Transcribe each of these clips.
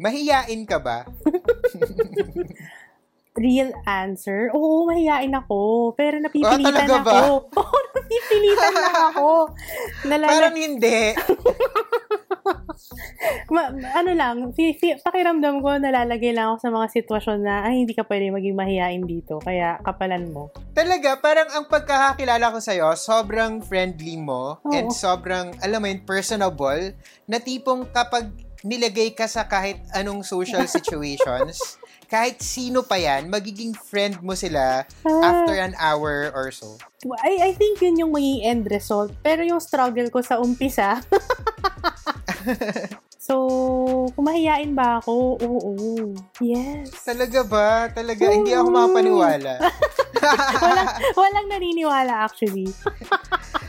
Mahiyain ka ba? Real answer? Oo, mahihain ako. Pero napipilitan Ah, ako. Oo, napipilitan lang ako. Nalala- Parang hindi. Ma- ano lang, fi- fi- pakiramdam ko, nalalagay lang ako sa mga sitwasyon na, ay, hindi ka pwede maging mahihain dito. Kaya, kapalan mo. Talaga, parang ang pagkakakilala ko sa'yo, sobrang friendly mo Oo. and sobrang, alam mo yun, personable, na tipong kapag nilagay ka sa kahit anong social situations, kahit sino pa yan, magiging friend mo sila Ah. after an hour or so. I, I think yun yung magiging end result. Pero yung struggle ko sa umpisa, so, kumahiyain ba ako? Oo. Yes. Talaga ba? Talaga, hindi ako makapaniwala. walang, walang naniniwala actually.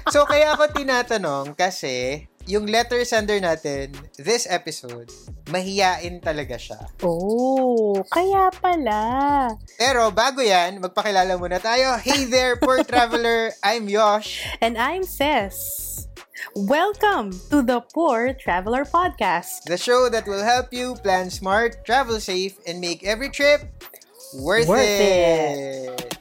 so, kaya ako tinatanong kasi yung letter sender natin, this episode, mahiyain talaga siya. Oh, kaya pala. Pero bago yan, magpakilala muna tayo. Hey there, poor traveler. I'm Yosh. And I'm Ces. Welcome to the Poor Traveler Podcast. The show that will help you plan smart, travel safe, and make every trip worth, Worth it.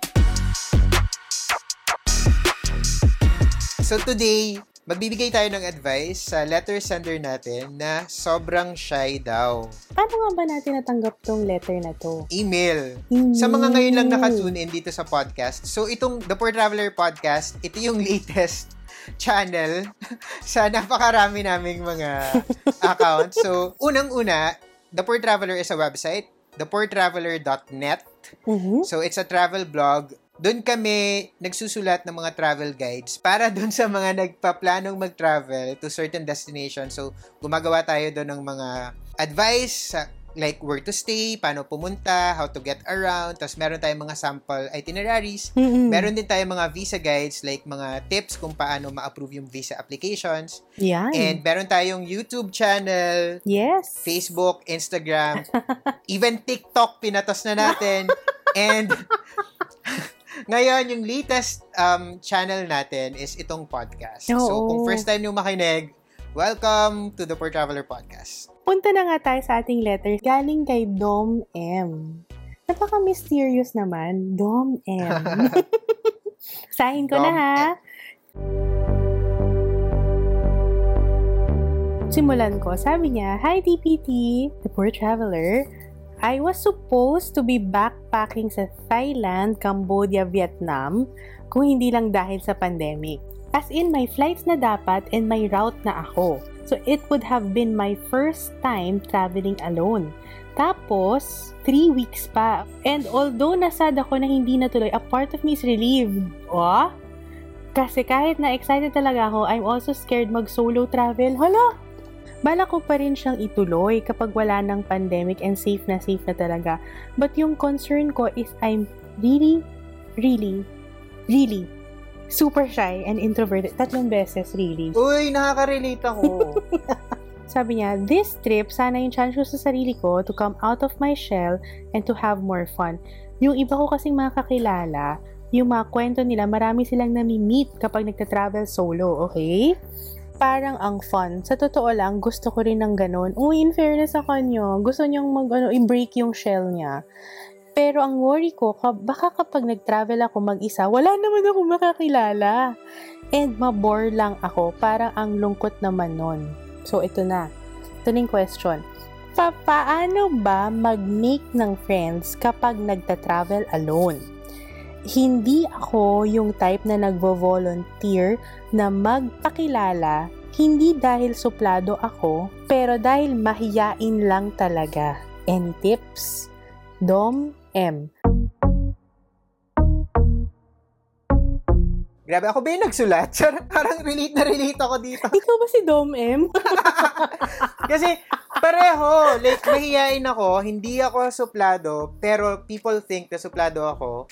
So today, magbibigay tayo ng advice sa letter sender natin na sobrang shy daw. Paano nga ba natin natanggap tong letter na to? Email. Email. Sa mga ngayon lang nakatune in dito sa podcast. So itong The Poor Traveler Podcast, ito yung latest channel sa napakarami naming mga accounts. So, unang-una, The Poor Traveler is a website, thepoortraveler.net. Mhm. So, it's a travel blog. Doon kami nagsusulat ng mga travel guides para doon sa mga nagpaplanong mag-travel to certain destinations. So, gumagawa tayo doon ng mga advice sa like where to stay, paano pumunta, how to get around, tapos meron tayong mga sample itineraries. Meron din tayong mga visa guides like mga tips kung paano ma-approve yung visa applications. Yan. And meron tayong YouTube channel, yes. Facebook, Instagram, even TikTok pinatos na natin. And ngayon, yung latest um, channel natin is itong podcast. So, Oo. kung first time nyo makinig, welcome to the Poor Traveler Podcast. Punta na nga tayo sa ating letter galing kay Dom M. Napaka-mysterious naman. Dom M. Sahin ko na Dom ha. Simulan ko. Sabi niya, Hi DPT, the poor traveler. I was supposed to be backpacking sa Thailand, Cambodia, Vietnam kung hindi lang dahil sa pandemic. As in, may flights na dapat and may route na ako. So, it would have been my first time traveling alone. Tapos, three weeks pa. And although nasad ako na hindi natuloy, a part of me is relieved. Oh? Kasi kahit na excited talaga ako, I'm also scared mag-solo travel. Hala! Bala ko pa rin siyang ituloy kapag wala ng pandemic and safe na safe na talaga. But yung concern ko is I'm really, really, really super shy and introverted. Tatlong beses, really. Uy, nakaka-relate ako. Sabi niya, this trip, sana yung challenge ko sa sarili ko to come out of my shell and to have more fun. Yung iba ko kasing mga kakilala, yung mga kwento nila, marami silang nami-meet kapag nagta-travel solo, okay? Parang ang fun. Sa totoo lang, gusto ko rin ng ganun. Uy, in fairness sa kanyo, gusto niyang mag, ano, i-break yung shell niya. Pero ang worry ko, ka- baka kapag nag-travel ako mag-isa, wala naman ako makakilala. And mabore lang ako. Parang ang lungkot naman nun. So, ito na. Ito na question. Pa paano ba mag-make ng friends kapag nagta-travel alone? Hindi ako yung type na nagvo-volunteer na magpakilala hindi dahil suplado ako, pero dahil mahiyain lang talaga. Any tips? Dom M. Grabe, ako ba yung nagsulat? Parang relate na relate ako dito. Ikaw ba si Dom M? Kasi pareho, like mahihain ako, hindi ako suplado, pero people think na suplado ako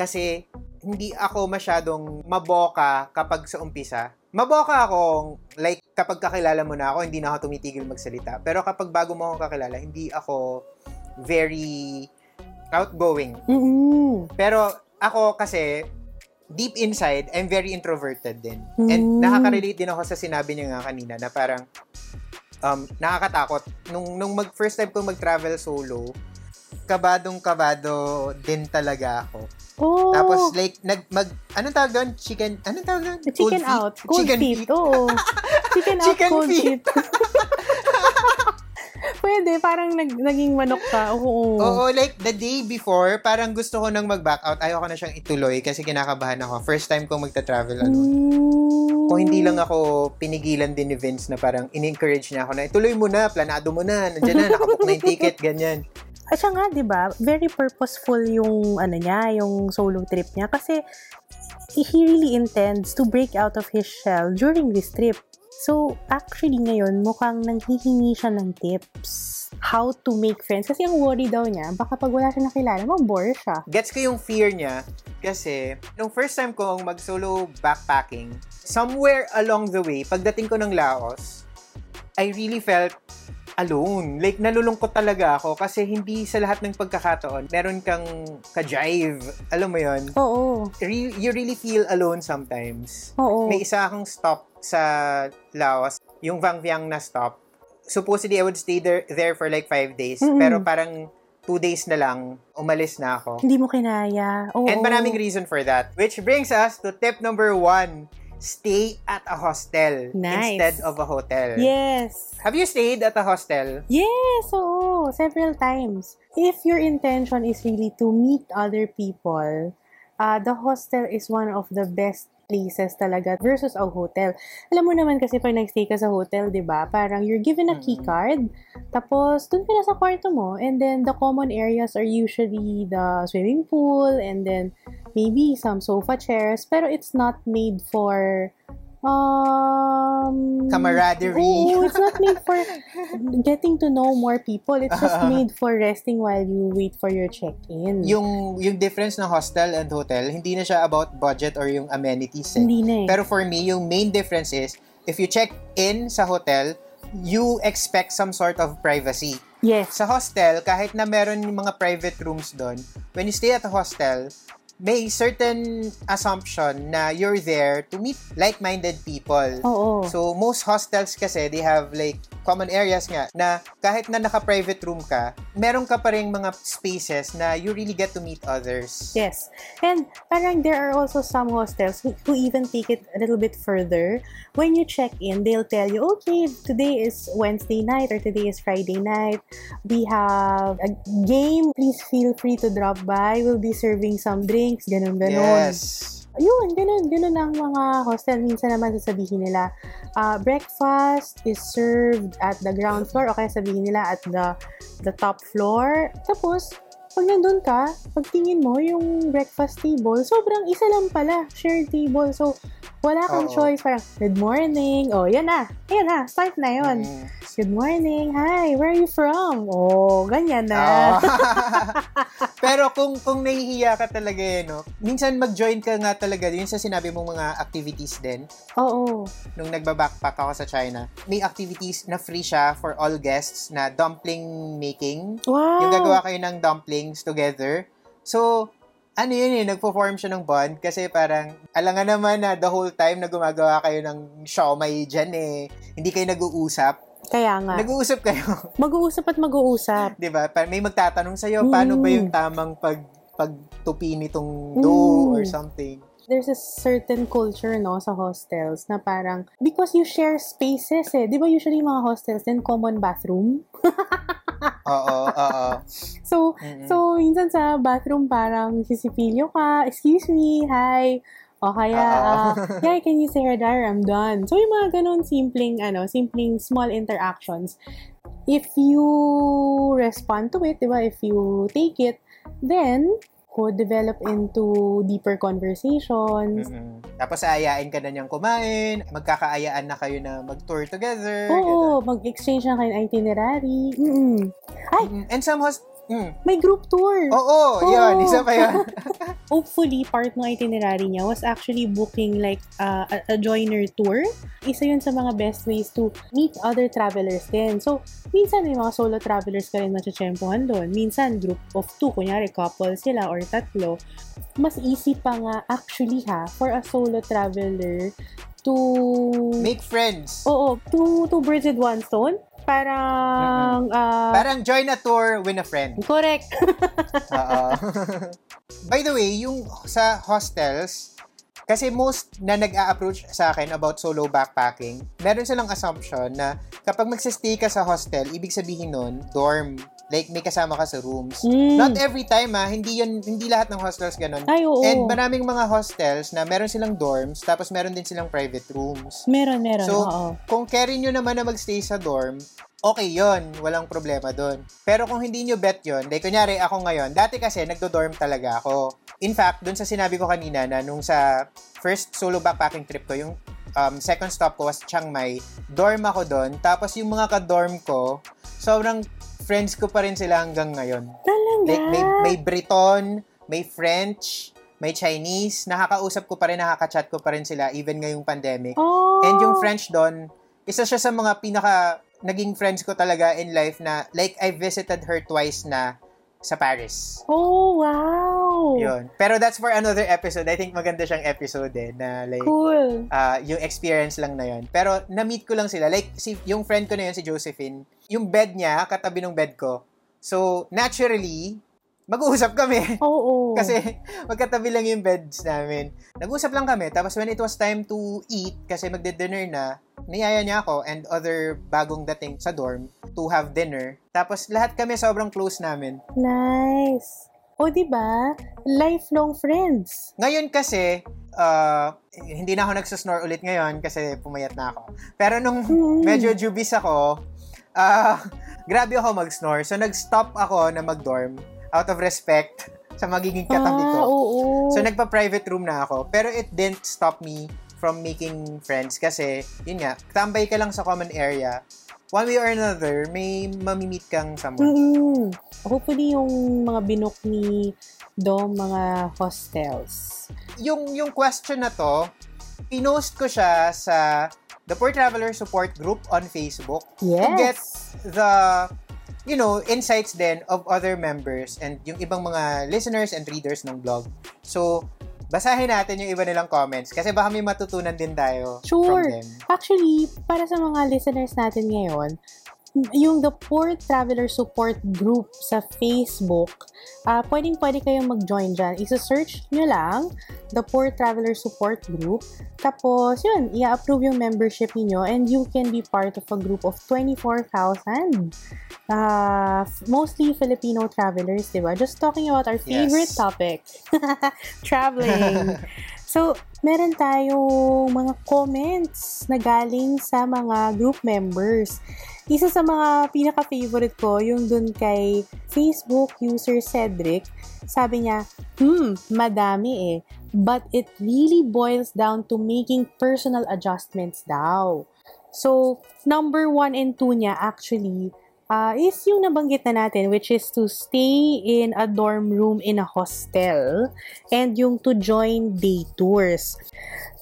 kasi hindi ako masyadong maboka kapag sa umpisa. Maboka ako, like kapag kakilala mo na ako, hindi na ako tumitigil magsalita. Pero kapag bago mo ako kakilala, hindi ako very outgoing. Mm-mm. Pero ako kasi, deep inside, I'm very introverted din. And Mm. nakaka-relate din ako sa sinabi niya nga kanina na parang, um, nakakatakot. Nung, nung mag, first time ko mag-travel solo, kabadong kabado din talaga ako. Oh, Tapos like nag mag anong tawag doon? Chicken anong tawag doon? the chicken Cold feet? out. Cold Chicken feet. Oo. chicken out, Chicken cold feet. feet. Pwede, parang nag, naging manok ka. Oo. Oo, like the day before, parang gusto ko nang mag-back out. Ayoko na siyang ituloy kasi kinakabahan ako. First time ko magta-travel alone. Mm. Kung hindi lang ako pinigilan din ni Vince na parang in-encourage niya ako na ituloy mo na, planado mo na, nandiyan na, nakabook na yung ticket, ganyan. At siya nga, di ba, very purposeful yung, ano niya, yung solo trip niya. Kasi, he really intends to break out of his shell during this trip. So, actually ngayon, mukhang nanghihingi siya ng tips. How to make friends. Kasi ang worry daw niya, baka pag wala siya nakilala, mabore siya. Gets ko yung fear niya kasi nung first time kong mag-solo backpacking, somewhere along the way, pagdating ko ng Laos, I really felt alone. Like, nalulungkot talaga ako kasi hindi sa lahat ng pagkakataon, meron kang ka-drive. Alam mo yon Oo. Re- you really feel alone sometimes. Oo. May isa akong stop sa Laos, yung Vang Viang na stop. Supposedly, I would stay there, there for like five days. Mm-mm. Pero parang two days na lang, umalis na ako. Hindi mo kinaya. Oo. And maraming reason for that. Which brings us to tip number one. Stay at a hostel Nice. instead of a hotel. Yes. Have you stayed at a hostel? Yes, oo. Several times. If your intention is really to meet other people, uh, the hostel is one of the best places talaga versus a hotel. Alam mo naman kasi pag nag-stay ka sa hotel, di ba? Parang you're given a key card, tapos dun ka na sa kwarto mo, and then the common areas are usually the swimming pool, and then maybe some sofa chairs, pero it's not made for um Camaraderie. Oo, it's not made for getting to know more people. It's just made for resting while you wait for your check-in. Yung, yung difference ng hostel and hotel, hindi na siya about budget or yung amenities. Eh. Hindi na eh. Pero for me, yung main difference is, if you check in sa hotel, you expect some sort of privacy. yes. Sa hostel, kahit na meron yung mga private rooms doon, when you stay at a hostel, may certain assumption na you're there to meet like-minded people. Oo. So, most hostels kasi, they have like common areas nga na kahit na naka-private room ka, meron ka pa rin mga spaces na you really get to meet others. Yes. And parang there are also some hostels who, who even take it a little bit further. When you check in, they'll tell you, okay, today is Wednesday night or today is Friday night. We have a game. Please feel free to drop by. We'll be serving some drinks. Ganon, ganon. Yes. Yun, ganun, ganun ang mga hostel. Minsan naman sasabihin nila, uh, breakfast is served at the ground floor o kaya sabihin nila at the the top floor. Tapos, pag nandun ka, pagtingin mo yung breakfast table, sobrang isa lang pala, shared table. So, wala kang Oo. choice. Parang, good morning. Oh, yan na. Yan na. Start na yun. Mm. Good morning. Hi, where are you from? Oh, ganyan na. Oo. Pero kung kung nahihiya ka talaga eh, no? Minsan mag-join ka nga talaga yun sa sinabi mong mga activities din. Oo. Nung nagba-backpack ako sa China, may activities na free siya for all guests na dumpling making. Wow. Yung gagawa kayo ng dumplings together. So, ano yun eh, nagpo-form siya ng bond kasi parang, alangan naman na the whole time na gumagawa kayo ng siomay dyan eh, hindi kayo nag-uusap. Kaya nga. Nag-uusap kayo. Mag-uusap at mag-uusap. 'di ba? May magtatanong sa iyo paano ba Mm. yung tamang pag pagtupi nitong dough Mm. or something. there's a certain culture no sa hostels na parang because you share spaces eh. 'Di ba usually mga hostels then common bathroom? Oo, oo. So Mm-mm. so minsan sa bathroom parang sisipilyo ka, excuse me, hi. O kaya, ah, yeah, can you say her dryer? I'm done. So, yung mga ganun simpleng, ano, simpleng small interactions. If you respond to it, di ba? If you take it, then, could develop into deeper conversations. Mm-mm. Tapos aayain ka na niyang kumain, magkakaayaan na kayo na mag-tour together. Oo, mag-exchange na kayo ng itinerary. Mm-mm. Ay, And some host... Mm. may group tour! Oo, Oo. yun. Isa pa yun. Hopefully, part ng itinerary niya was actually booking like uh, a, a joiner tour. Isa yun sa mga best ways to meet other travelers din. So, minsan may mga solo travelers ka rin matchempohan doon. Minsan, group of two, kunyari couple sila or tatlo. Mas easy pa nga actually ha, for a solo traveler to... Make friends. Oo, two, two birds with one stone. Parang... ah, Parang join a tour, win a friend. correct. Oo. By the way, yung sa hostels, kasi most na nag-a-approach sa akin about solo backpacking, meron silang assumption na kapag magsistay ka sa hostel, ibig sabihin nun, dorm. Like, may kasama ka sa rooms. Mm. Not every time ha, hindi yun, hindi lahat ng hostels ganun. Ay, oo. And maraming mga hostels na meron silang dorms, tapos meron din silang private rooms. meron, meron. So, oo. Kung carry nyo naman na magstay sa dorm, okay yon Walang problema doon. Pero kung hindi nyo bet yon like kunyari ako ngayon, dati kasi nagdo-dorm talaga ako. In fact, dun sa sinabi ko kanina na nung sa first solo backpacking trip ko, yung um, second stop ko was Chiang Mai, dorm ako doon. Tapos yung mga ka-dorm ko, sobrang friends ko pa rin sila hanggang ngayon. Talaga? Like, may, may Briton, may French, may Chinese. Nakakausap ko pa rin, nakaka-chat ko pa rin sila even ngayong pandemic. Oh. And yung French doon, isa siya sa mga pinaka naging friends ko talaga in life na like I visited her twice na sa Paris. Oh, wow. Yun. Pero that's for another episode. I think maganda siyang episode eh na like Cool. ah, yung experience lang na yun. Pero na-meet ko lang sila. Like si yung friend ko na yun si Josephine, yung bed niya katabi ng bed ko. So naturally, mag-uusap kami. Oo. Kasi magkatabi lang yung beds namin. Nag-usap lang kami. Tapos when it was time to eat, kasi magde-dinner na, niyaya niya ako and other bagong dating sa dorm to have dinner. Tapos lahat kami sobrang close namin. Nice. O, di ba? Lifelong friends. Ngayon kasi, uh, hindi na ako nagsusnore ulit ngayon kasi pumayat na ako. Pero nung Mm. medyo jubis ako, ah grabe ako mag-snore. So nag-stop ako na mag-dorm out of respect sa magiging katabi ko. Ah, oo. So, nagpa-private room na ako. Pero it didn't stop me from making friends kasi, yun nga, tambay ka lang sa common area. One way or another, may mamimit kang someone. Mm-mm. Hopefully, yung mga binook ni Dom, mga hostels. Yung, yung question na to, pinost ko siya sa the Poor Traveler Support Group on Facebook Yes. to get the you know, insights then of other members and yung ibang mga listeners and readers ng blog. So, basahin natin yung iba nilang comments kasi baka may matutunan din tayo Sure. from them. Actually, para sa mga listeners natin ngayon, yung The Poor Traveler Support Group sa Facebook, ah pwedeng pwede kayong mag-join dyan. Isa-search nyo lang, The Poor Traveler Support Group. Tapos, yun, i-approve yung membership niyo and you can be part of a group of 24,000. Uh, mostly Filipino travelers, di ba? Just talking about our favorite Yes. topic, traveling. So, meron tayong mga comments na galing sa mga group members. Isa sa mga pinaka-favorite ko, yung dun kay Facebook user Cedric. Sabi niya, hmm, madami eh. But it really boils down to making personal adjustments daw. So, number one and two niya actually uh, is yung nabanggit na natin, which is to stay in a dorm room in a hostel and yung to join day tours.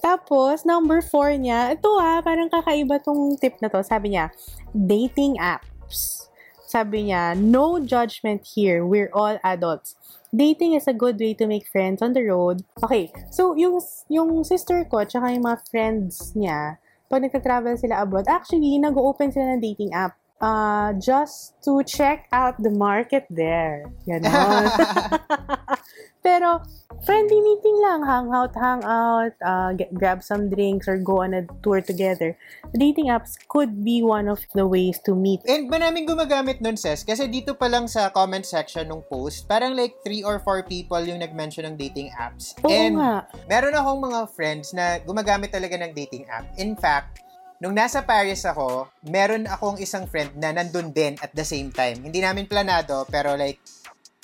Tapos, number four niya, ito ah, parang kakaiba tong tip na to. Sabi niya, dating apps. Sabi niya, no judgment here. We're all adults. Dating is a good way to make friends on the road. Okay, so yung, yung sister ko, tsaka yung mga friends niya, pag nagka-travel sila abroad, actually, nag-open sila ng dating app. Uh, just to check out the market there. Ganon. Pero, friendly meeting lang. Hang out, hang out, uh, get, grab some drinks or go on a tour together. Dating apps could be one of the ways to meet. And maraming gumagamit nun, Ses. Kasi dito pa lang sa comment section ng post, parang like three or four people yung nag-mention ng dating apps. Oo And nga. meron akong mga friends na gumagamit talaga ng dating app. In fact, nung nasa Paris ako, meron akong isang friend na nandun din at the same time. Hindi namin planado, pero like,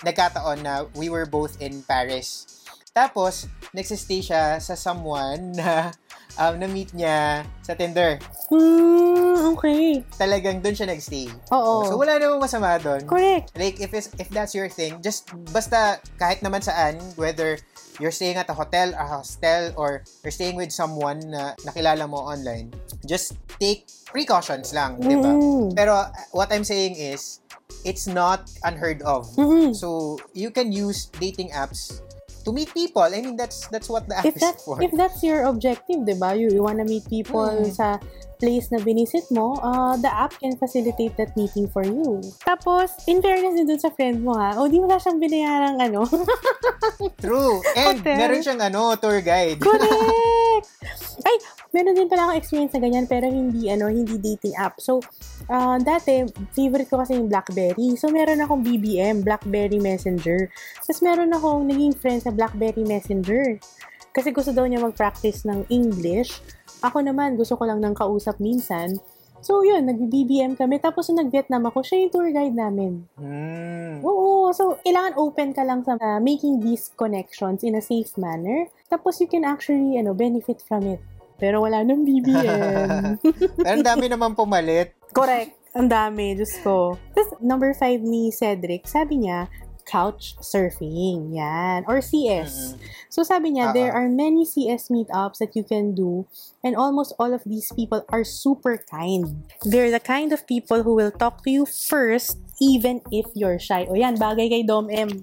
nagkataon na we were both in Paris. Tapos, nagsistay siya sa someone na um, na-meet niya sa Tinder. Hmm, okay. Talagang doon siya nagstay. Oo. So, wala namang masama doon. Correct. Like, if, it's, if that's your thing, just basta kahit naman saan, whether you're staying at a hotel, a hostel, or you're staying with someone na nakilala mo online, just take precautions lang, di ba? Mm. Pero uh, what I'm saying is, it's not unheard of. Mm-mm. So, you can use dating apps to meet people. I mean, that's that's what the app if is for. if that's your objective, 'di ba? You, you wanna meet people Mm. sa place na binisit mo, uh, the app can facilitate that meeting for you. Tapos, in fairness din dun sa friend mo ha, o di wala siyang binayarang ano. True. And Hotel. meron siyang ano, tour guide. Correct! Ay, meron din pala akong experience na ganyan, pero hindi, ano, hindi dating app. So, ah, dati, favorite ko kasi yung BlackBerry. So, meron akong BBM, BlackBerry Messenger. Tapos, meron akong naging friend sa BlackBerry Messenger. Kasi gusto daw niya mag-practice ng English. Ako naman, gusto ko lang ng kausap minsan. So, yun, nag-BBM kami. Tapos, nung nag-Vietnam ako, siya yung tour guide namin. Hmm. Oo, so kailangan open ka lang sa uh, making these connections in a safe manner. Tapos you can actually ano benefit from it. Pero wala nang BBM. Pero ang dami naman pumalit. Correct. Ang dami, Diyos ko. Tapos, number five ni Cedric, sabi niya, couch surfing. Yan. Or CS. Mm-mm. So, sabi niya, Oo. there are many CS meetups that you can do and almost all of these people are super kind. They're the kind of people who will talk to you first even if you're shy. O yan, bagay kay Dom M.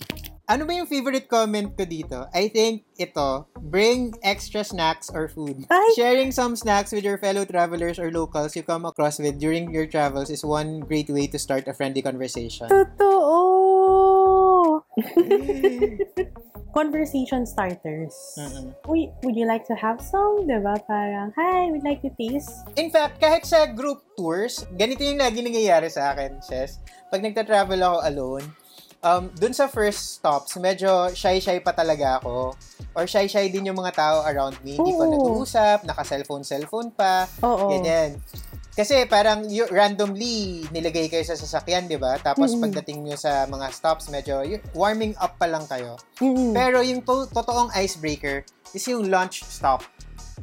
Ano ba yung favorite comment ko dito? I think ito, bring extra snacks or food. Ay! Sharing some snacks with your fellow travelers or locals you come across with during your travels is one great way to start a friendly conversation. Totoo! Conversation starters. Mm-mm. Uy, would you like to have some? Diba? Parang, hi, we'd like to taste. In fact, kahit sa group tours, ganito yung lagi nangyayari sa akin, Ses. Pag nagta-travel ako alone, um, dun sa first stops, medyo shy-shy pa talaga ako. Or shy-shy din yung mga tao around me. Hindi pa Oo. nag-uusap, naka-cellphone-cellphone pa, Oo. ganyan. Kasi parang y- randomly nilagay kayo sa sasakyan, di ba? Tapos Mm-mm. pagdating nyo sa mga stops, medyo y- warming up pa lang kayo. Mm-mm. Pero yung to- totoong icebreaker is yung lunch stop.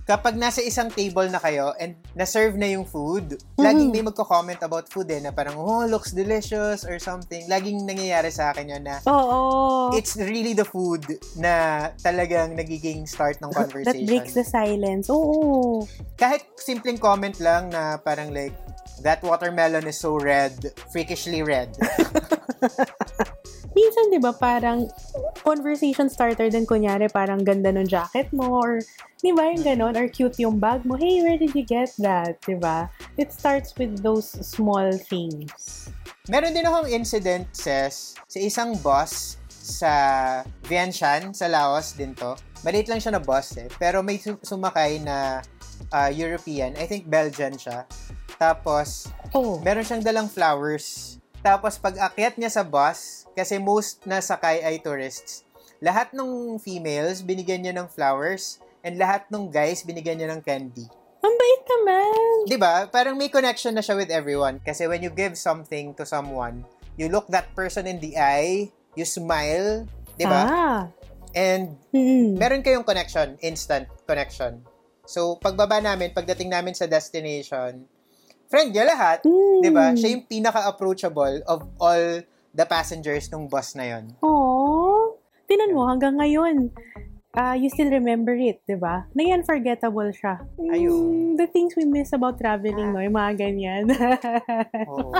Kapag nasa isang table na kayo and na-serve na yung food, laging may magko-comment about food eh, na parang, oh, looks delicious or something. Laging nangyayari sa akin yun na Oo. it's really the food na talagang nagiging start ng that conversation. breaks the silence. Oo. Kahit simpleng comment lang na parang like, that watermelon is so red, freakishly red. Minsan, di ba, parang conversation starter din, kunyari, parang ganda ng jacket mo, or, di ba, yung ganon, or cute yung bag mo, hey, where did you get that, di ba? It starts with those small things. Meron din akong incident, Ses, sa isang bus sa Vientiane, sa Laos din to. Maliit lang siya na bus eh. Pero may su- sumakay na ah, European. I think Belgian siya. Tapos, Oh. meron siyang dalang flowers. Tapos, pag akyat niya sa bus, kasi most na sakay ay tourists, lahat ng females, binigyan niya ng flowers, and lahat ng guys, binigyan niya ng candy. Ang bait naman. 'di ba? Parang may connection na siya with everyone kasi when you give something to someone, you look that person in the eye, you smile, 'di ba? Ah. And Mm. meron kayong connection, instant connection. So pagbaba namin, pagdating namin sa destination, friend niya lahat, Mm. 'di ba? Siya yung pinaka-approachable of all the passengers nung bus na 'yon. Aww. Tinan mo, hanggang ngayon, ah you still remember it, di ba? Na unforgettable siya. Ayun. Mm, the things we miss about traveling, no? Yung mga ganyan. Oo.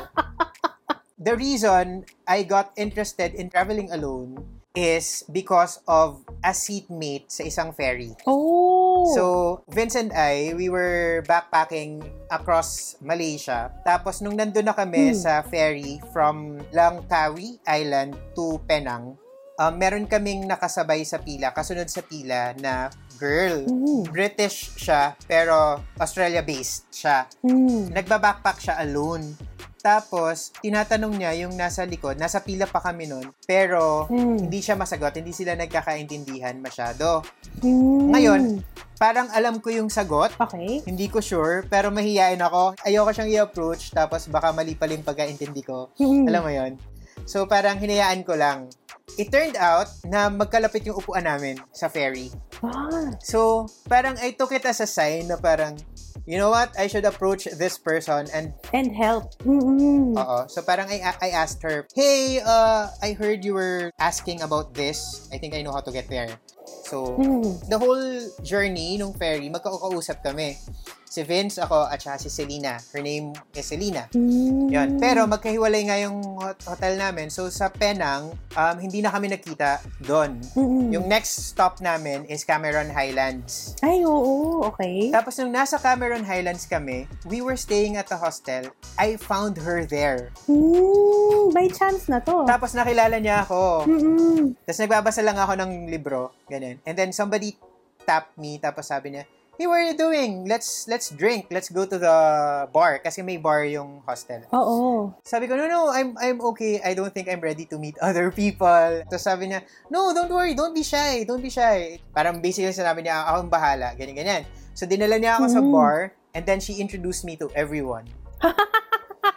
The reason I got interested in traveling alone is because of a seatmate sa isang ferry. oh! So, Vince and I, we were backpacking across Malaysia. Tapos, nung nandun na kami Hmm. sa ferry from Langkawi Island to Penang, um, meron kaming nakasabay sa pila, kasunod sa pila na girl. Mm. British siya, pero Australia-based siya. Mm. Nagba-backpack siya alone. Tapos, tinatanong niya yung nasa likod, nasa pila pa kami nun, pero Mm. hindi siya masagot, hindi sila nagkakaintindihan masyado. Mm. Ngayon, Parang alam ko yung sagot, Okay. hindi ko sure, pero mahihain ako. Ayoko siyang i-approach, tapos baka mali pala yung pagkaintindi ko. Mm. Alam mo yon So, parang hinayaan ko lang. It turned out na magkalapit yung upuan namin sa ferry. Ah. So, parang I took it as a sign na parang, you know what, I should approach this person and And help. Mm-mm. Oo. So parang I, I asked her, Hey, uh, I heard you were asking about this. I think I know how to get there. So, Mm. the whole journey nung ferry, magkakausap kami. Si Vince, ako, at saka si Selena. Her name is Selena. Mm. Yun. Pero magkahiwalay nga yung hot- hotel namin. So sa Penang, um, hindi na kami nakita doon. Mm-mm. Yung next stop namin is Cameron Highlands. Ay, oo, okay. Tapos nung nasa Cameron Highlands kami, we were staying at the hostel. I found her there. Mm, by chance na to. Tapos nakilala niya ako. Mm-mm. Tapos nagbabasa lang ako ng libro, ganun. And then somebody tapped me, tapos sabi niya, Hey, what are you doing? Let's let's drink. Let's go to the bar. Kasi may bar yung hostel. Oo. Sabi ko, no, no, I'm, I'm okay. I don't think I'm ready to meet other people. Tapos sabi niya, no, don't worry. Don't be shy. Don't be shy. Parang basically sinabi niya, ako ang bahala. Ganyan, ganyan. So dinala niya ako sa Mm. bar and then she introduced me to everyone.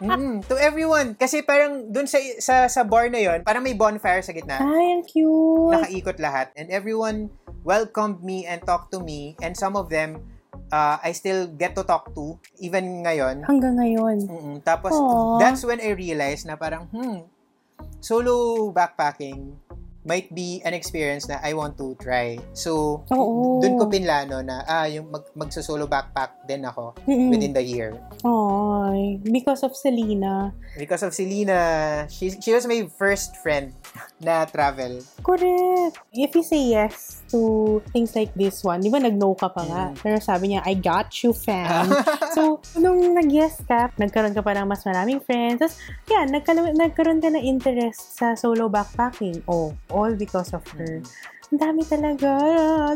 Mm, to everyone. Kasi parang dun sa, sa, sa bar na yon parang may bonfire sa gitna. Ay, ang cute. nakaikot lahat. And everyone welcomed me and talked to me. And some of them, uh, I still get to talk to, even ngayon. Hanggang ngayon. Mm-mm. Tapos, Aw. that's when I realized na parang, hmm, solo backpacking might be an experience na I want to try. So, Oo. dun ko pinlano na, ah, yung mag, magsusolo backpack din ako Mm-mm. within the year. Ay, because of Selena. Because of Selena, she, she was my first friend na travel. Correct. If you say yes to things like this one, di ba nag-no ka pa nga? Mm. Pero sabi niya, I got you, fam. so, nung nag-yes ka, nagkaroon ka pa ng mas maraming friends. Tapos, yan, nagkaroon, nagkaroon ka ng interest sa solo backpacking. Oh, all because of her. Mm-hmm. Ang dami talaga.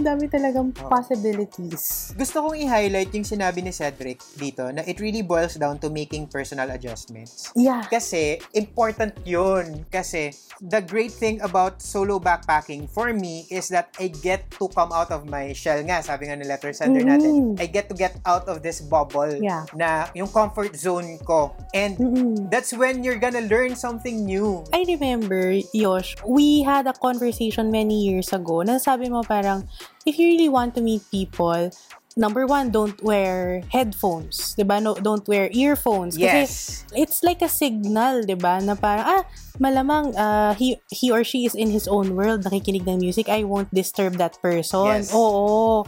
Ang dami talagang Oo. possibilities. Gusto kong i-highlight yung sinabi ni Cedric dito na it really boils down to making personal adjustments. Yeah. Kasi, important yun. Kasi, the great thing about solo backpacking for me is that I get to come out of my shell nga. Sabi nga ng letter sender Mm. natin. I get to get out of this bubble Yeah. na yung comfort zone ko. And Mm-mm. that's when you're gonna learn something new. I remember, Yosh, we had a conversation many years ago na sabi mo parang, if you really want to meet people, number one, don't wear headphones, 'di ba? No, don't wear earphones. Kasi Yes. it's like a signal, 'di ba? Na parang, ah, malamang uh, he, he or she is in his own world, nakikinig ng music, I won't disturb that person. Yes. Oo.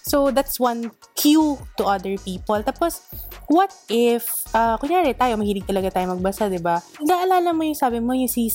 So, that's one cue to other people. Tapos, what if, uh, kunyari tayo, mahilig talaga tayo magbasa, di ba? Naalala mo yung sabi mo, yung si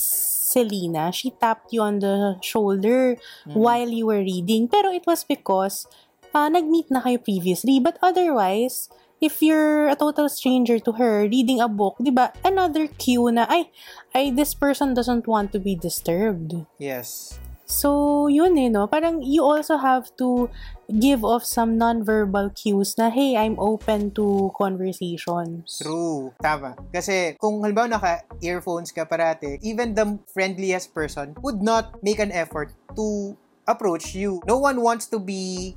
Selena, she tapped you on the shoulder Mm. while you were reading. Pero it was because uh, nag-meet na kayo previously. But otherwise, if you're a total stranger to her reading a book, 'di ba? Another cue na ay ay this person doesn't want to be disturbed. Yes. So, yun eh, no? Parang you also have to give off some non-verbal cues na, hey, I'm open to conversations. True. Tama. Kasi kung halimbawa naka-earphones ka parate, even the friendliest person would not make an effort to approach you. No one wants to be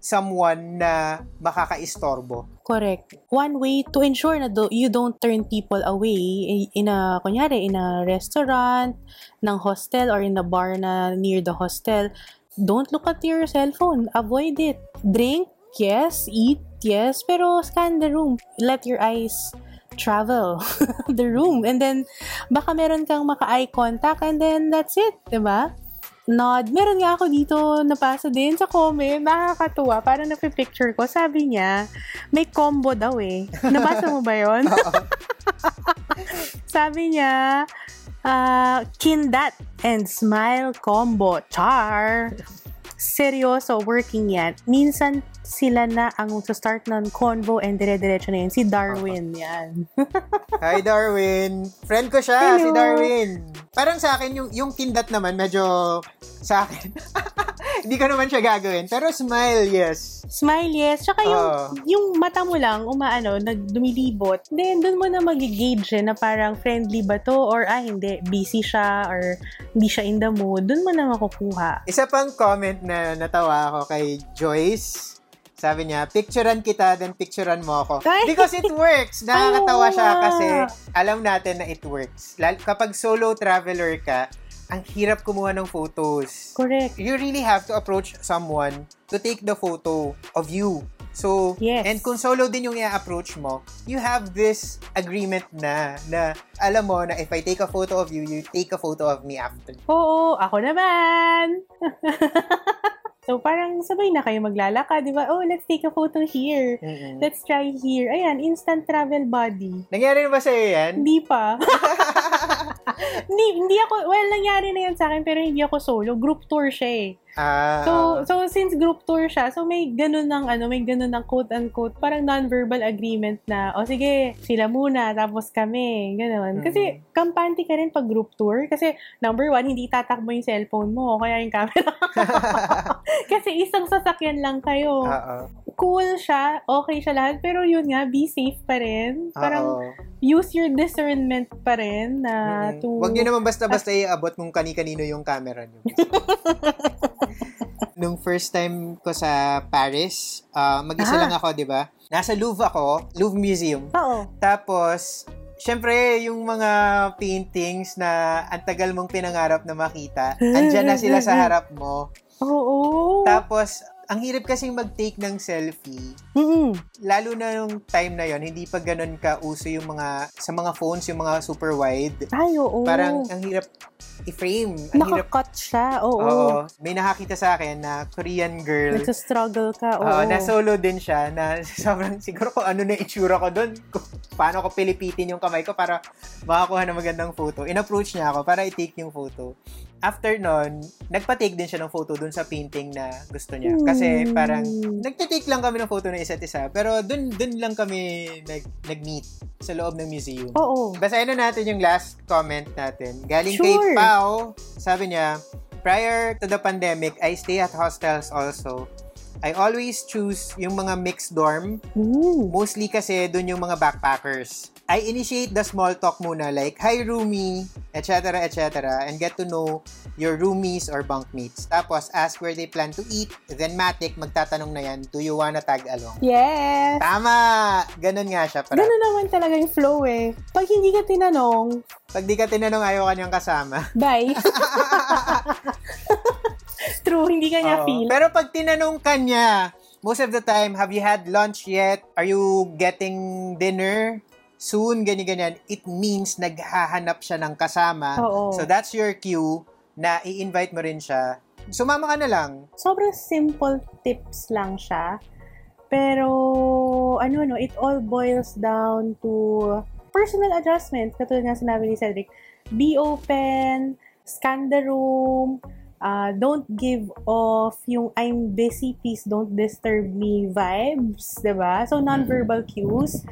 someone na makakaistorbo. Correct. One way to ensure na do, you don't turn people away in a, kunyari, in a restaurant, ng hostel, or in the bar na near the hostel, don't look at your cell phone. Avoid it. Drink, yes. Eat, yes. Pero scan the room. Let your eyes travel the room. And then, baka meron kang maka-eye contact and then that's it. 'di ba? Nod. Meron nga ako dito napasa din sa comment. Nakakatuwa. Parang napipicture ko. Sabi niya, may combo daw eh. Nabasa mo ba yon? Sabi niya, ah, kindat and smile combo. Char! Seryoso, working yan. Minsan sila na ang start ng convo and dire-diretso na yun. Si Darwin yan. Hi, Darwin. Friend ko siya, si Hello. Darwin. Parang sa akin, yung, yung kindat naman, medyo sa akin. Hindi ko naman siya gagawin. Pero smile, yes. Smile, yes. Tsaka yung, Oo. yung mata mo lang, umaano, nagdumilibot. Then, dun mo na mag-gauge eh, na parang friendly ba to or ah, hindi, busy siya or hindi siya in the mood. Dun mo na makukuha. Isa pang comment na natawa ako kay Joyce. Sabi niya, picturean kita, then picturean mo ako. Because it works. Nakakatawa siya kasi alam natin na it works. Lal- kapag solo traveler ka, ang hirap kumuha ng photos. Correct. You really have to approach someone to take the photo of you. So, Yes. and kung solo din yung i-approach mo, you have this agreement na, na alam mo na if I take a photo of you, you take a photo of me after. Oo, ako naman. So, parang sabay na kayo maglalakad, di ba? Oh, let's take a photo here. Mm-mm. Let's try here. Ayan, instant travel body. Nangyari na ba sa'yo yan? Hindi pa. hindi, hindi ako, well, nangyari na yan sa akin, pero hindi ako solo. Group tour siya eh. Ah, So, so since group tour siya, so may ganun ng ano, may ganun ng quote-unquote, parang non-verbal agreement na, o sige, sila muna, tapos kami, ganun. Kasi, kampante ka rin pag group tour. Kasi, number one, hindi tatakbo yung cellphone mo, o kaya yung camera. Kasi isang sasakyan lang kayo. Oo. Cool siya, okay siya lahat, pero yun nga, be safe pa rin. Parang, Oo. Use your discernment pa rin na Mm-mm. to... Huwag niyo naman basta-basta iabot kung kani-kanino yung camera niyo. Nung first time ko sa Paris, ah, mag-isa Ah. lang ako, di ba? Nasa Louvre ako, Louvre Museum. Oo. Tapos, syempre, yung mga paintings na ang tagal mong pinangarap na makita, andyan na sila sa harap mo. Oo. Tapos, ang hirap kasing mag-take ng selfie. Mm-mm. Lalo na nung time na yon hindi pa ganun ka-uso yung mga, sa mga phones, yung mga super wide. Ay, oo. Parang, ang hirap i-frame. Ang hirap Nakakat siya, oo. Oo. May nakakita sa akin na Korean girl. Nagsastruggle ka, oo. Oo, na solo din siya na sobrang siguro kung ano na itsura ko doon. Paano ko pilipitin yung kamay ko para makakuha ng magandang photo. In-approach niya ako para i-take yung photo. After nun, nagpa-take din siya ng photo doon sa painting na gusto niya. Kasi Hmm. parang nagtitake lang kami ng photo ng isa't isa. Pero doon doon lang kami nag, nag-meet sa loob ng museum. Oo. Basahin na natin yung last comment natin. Galing kay Sure. Pao, sabi niya, prior to the pandemic, I stay at hostels also. I always choose yung mga mixed dorm, Ooh. mostly kasi dun yung mga backpackers. I initiate the small talk muna like, hi roomie, etc. etc. and get to know your roomies or bunkmates. Tapos, ask where they plan to eat. Then, Matic, magtatanong na yan, do you wanna tag along? Yes! Tama! Ganun nga siya. Para. Ganun naman talaga yung flow eh. Pag hindi ka tinanong, Pag di ka tinanong, ayaw ka niyang kasama. bye. True, hindi ka niya Oo. feel. Pero pag tinanong ka niya, most of the time, have you had lunch yet? Are you getting dinner? Soon, ganyan-ganyan. It means naghahanap siya ng kasama. Oo. So that's your cue na i-invite mo rin siya. Sumama ka na lang. Sobrang simple tips lang siya. Pero, ano, no, it all boils down to personal adjustment. Katulad nga sinabi ni Cedric, be open, scan the room, uh, don't give off yung I'm busy, please don't disturb me vibes, ba? So, non-verbal cues.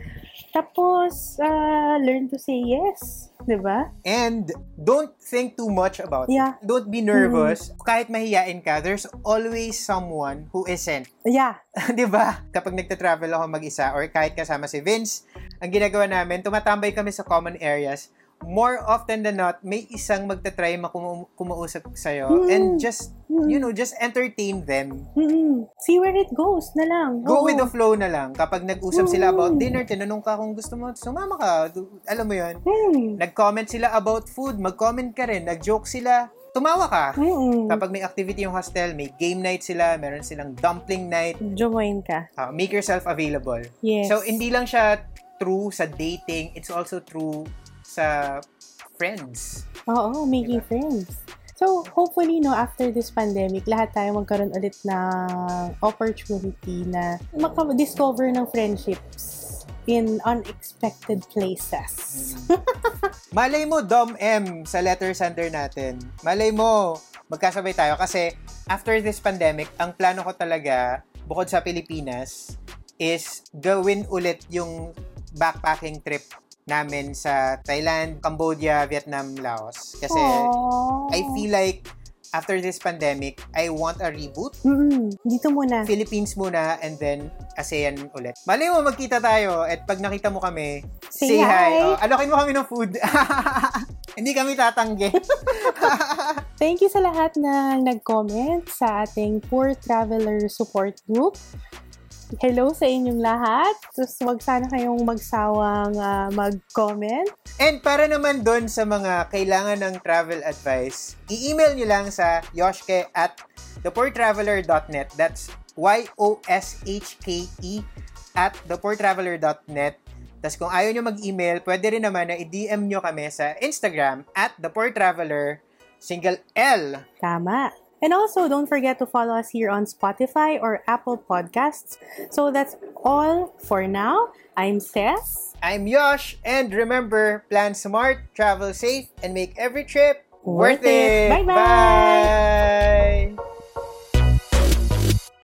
Tapos, uh, learn to say yes, 'di ba? And don't think too much about it. Yeah. Don't be nervous. Kahit mahiyain ka, there's always someone who isn't. Yeah. 'di ba? Kapag nagta-travel ako mag-isa or kahit kasama si Vince, ang ginagawa namin, tumatambay kami sa common areas. More often than not, may isang magta-try makumu- kumausap sa'yo Mm. and just, Mm. you know, just entertain them. Mm-mm. See where it goes na lang. Go Oo. with the flow na lang. Kapag nag-usap sila Mm. about dinner, tinanong ka kung gusto mo, sumama ka. Alam mo yon Hmm. Nag-comment sila about food, mag-comment ka rin. Nag-joke sila, tumawa ka. Mm-mm. Kapag may activity yung hostel, may game night sila, meron silang dumpling night, Join ka. uh, make yourself available. Yes. So, hindi lang siya true sa dating, it's also true sa friends. Oo, making Diba? friends. So, hopefully, no, after this pandemic, lahat tayo magkaroon ulit ng opportunity na maka-discover ng friendships in unexpected places. Malay mo, Dom M, sa letter sender natin. Malay mo, magkasabay tayo. Kasi, after this pandemic, ang plano ko talaga, bukod sa Pilipinas, is gawin ulit yung backpacking trip namin sa Thailand, Cambodia, Vietnam, Laos. Kasi, Aww. I feel like, after this pandemic, I want a reboot. Mm-mm. Dito muna. Philippines muna and then ASEAN ulit. Malay mo, magkita tayo at pag nakita mo kami, Say hi. Oh, alokin mo kami ng food. Hindi kami tatanggi. Thank you sa lahat na nag-comment sa ating Poor Traveler Support Group. Hello sa inyong lahat. Tapos wag sana kayong magsawang ah, mag-comment. And para naman doon sa mga kailangan ng travel advice, i-email nyo lang sa yoshke at thepoortraveler.net. That's Y-O-S-H-K-E at thepoortraveler.net. Tapos kung ayaw nyo mag-email, pwede rin naman na i-DM nyo kami sa Instagram at thepoortraveler, single L. Tama. And also, don't forget to follow us here on Spotify or Apple Podcasts. So that's all for now. I'm Cess. I'm Yosh, and remember, plan smart, travel safe, and make every trip Worth it. Bye-bye. Bye.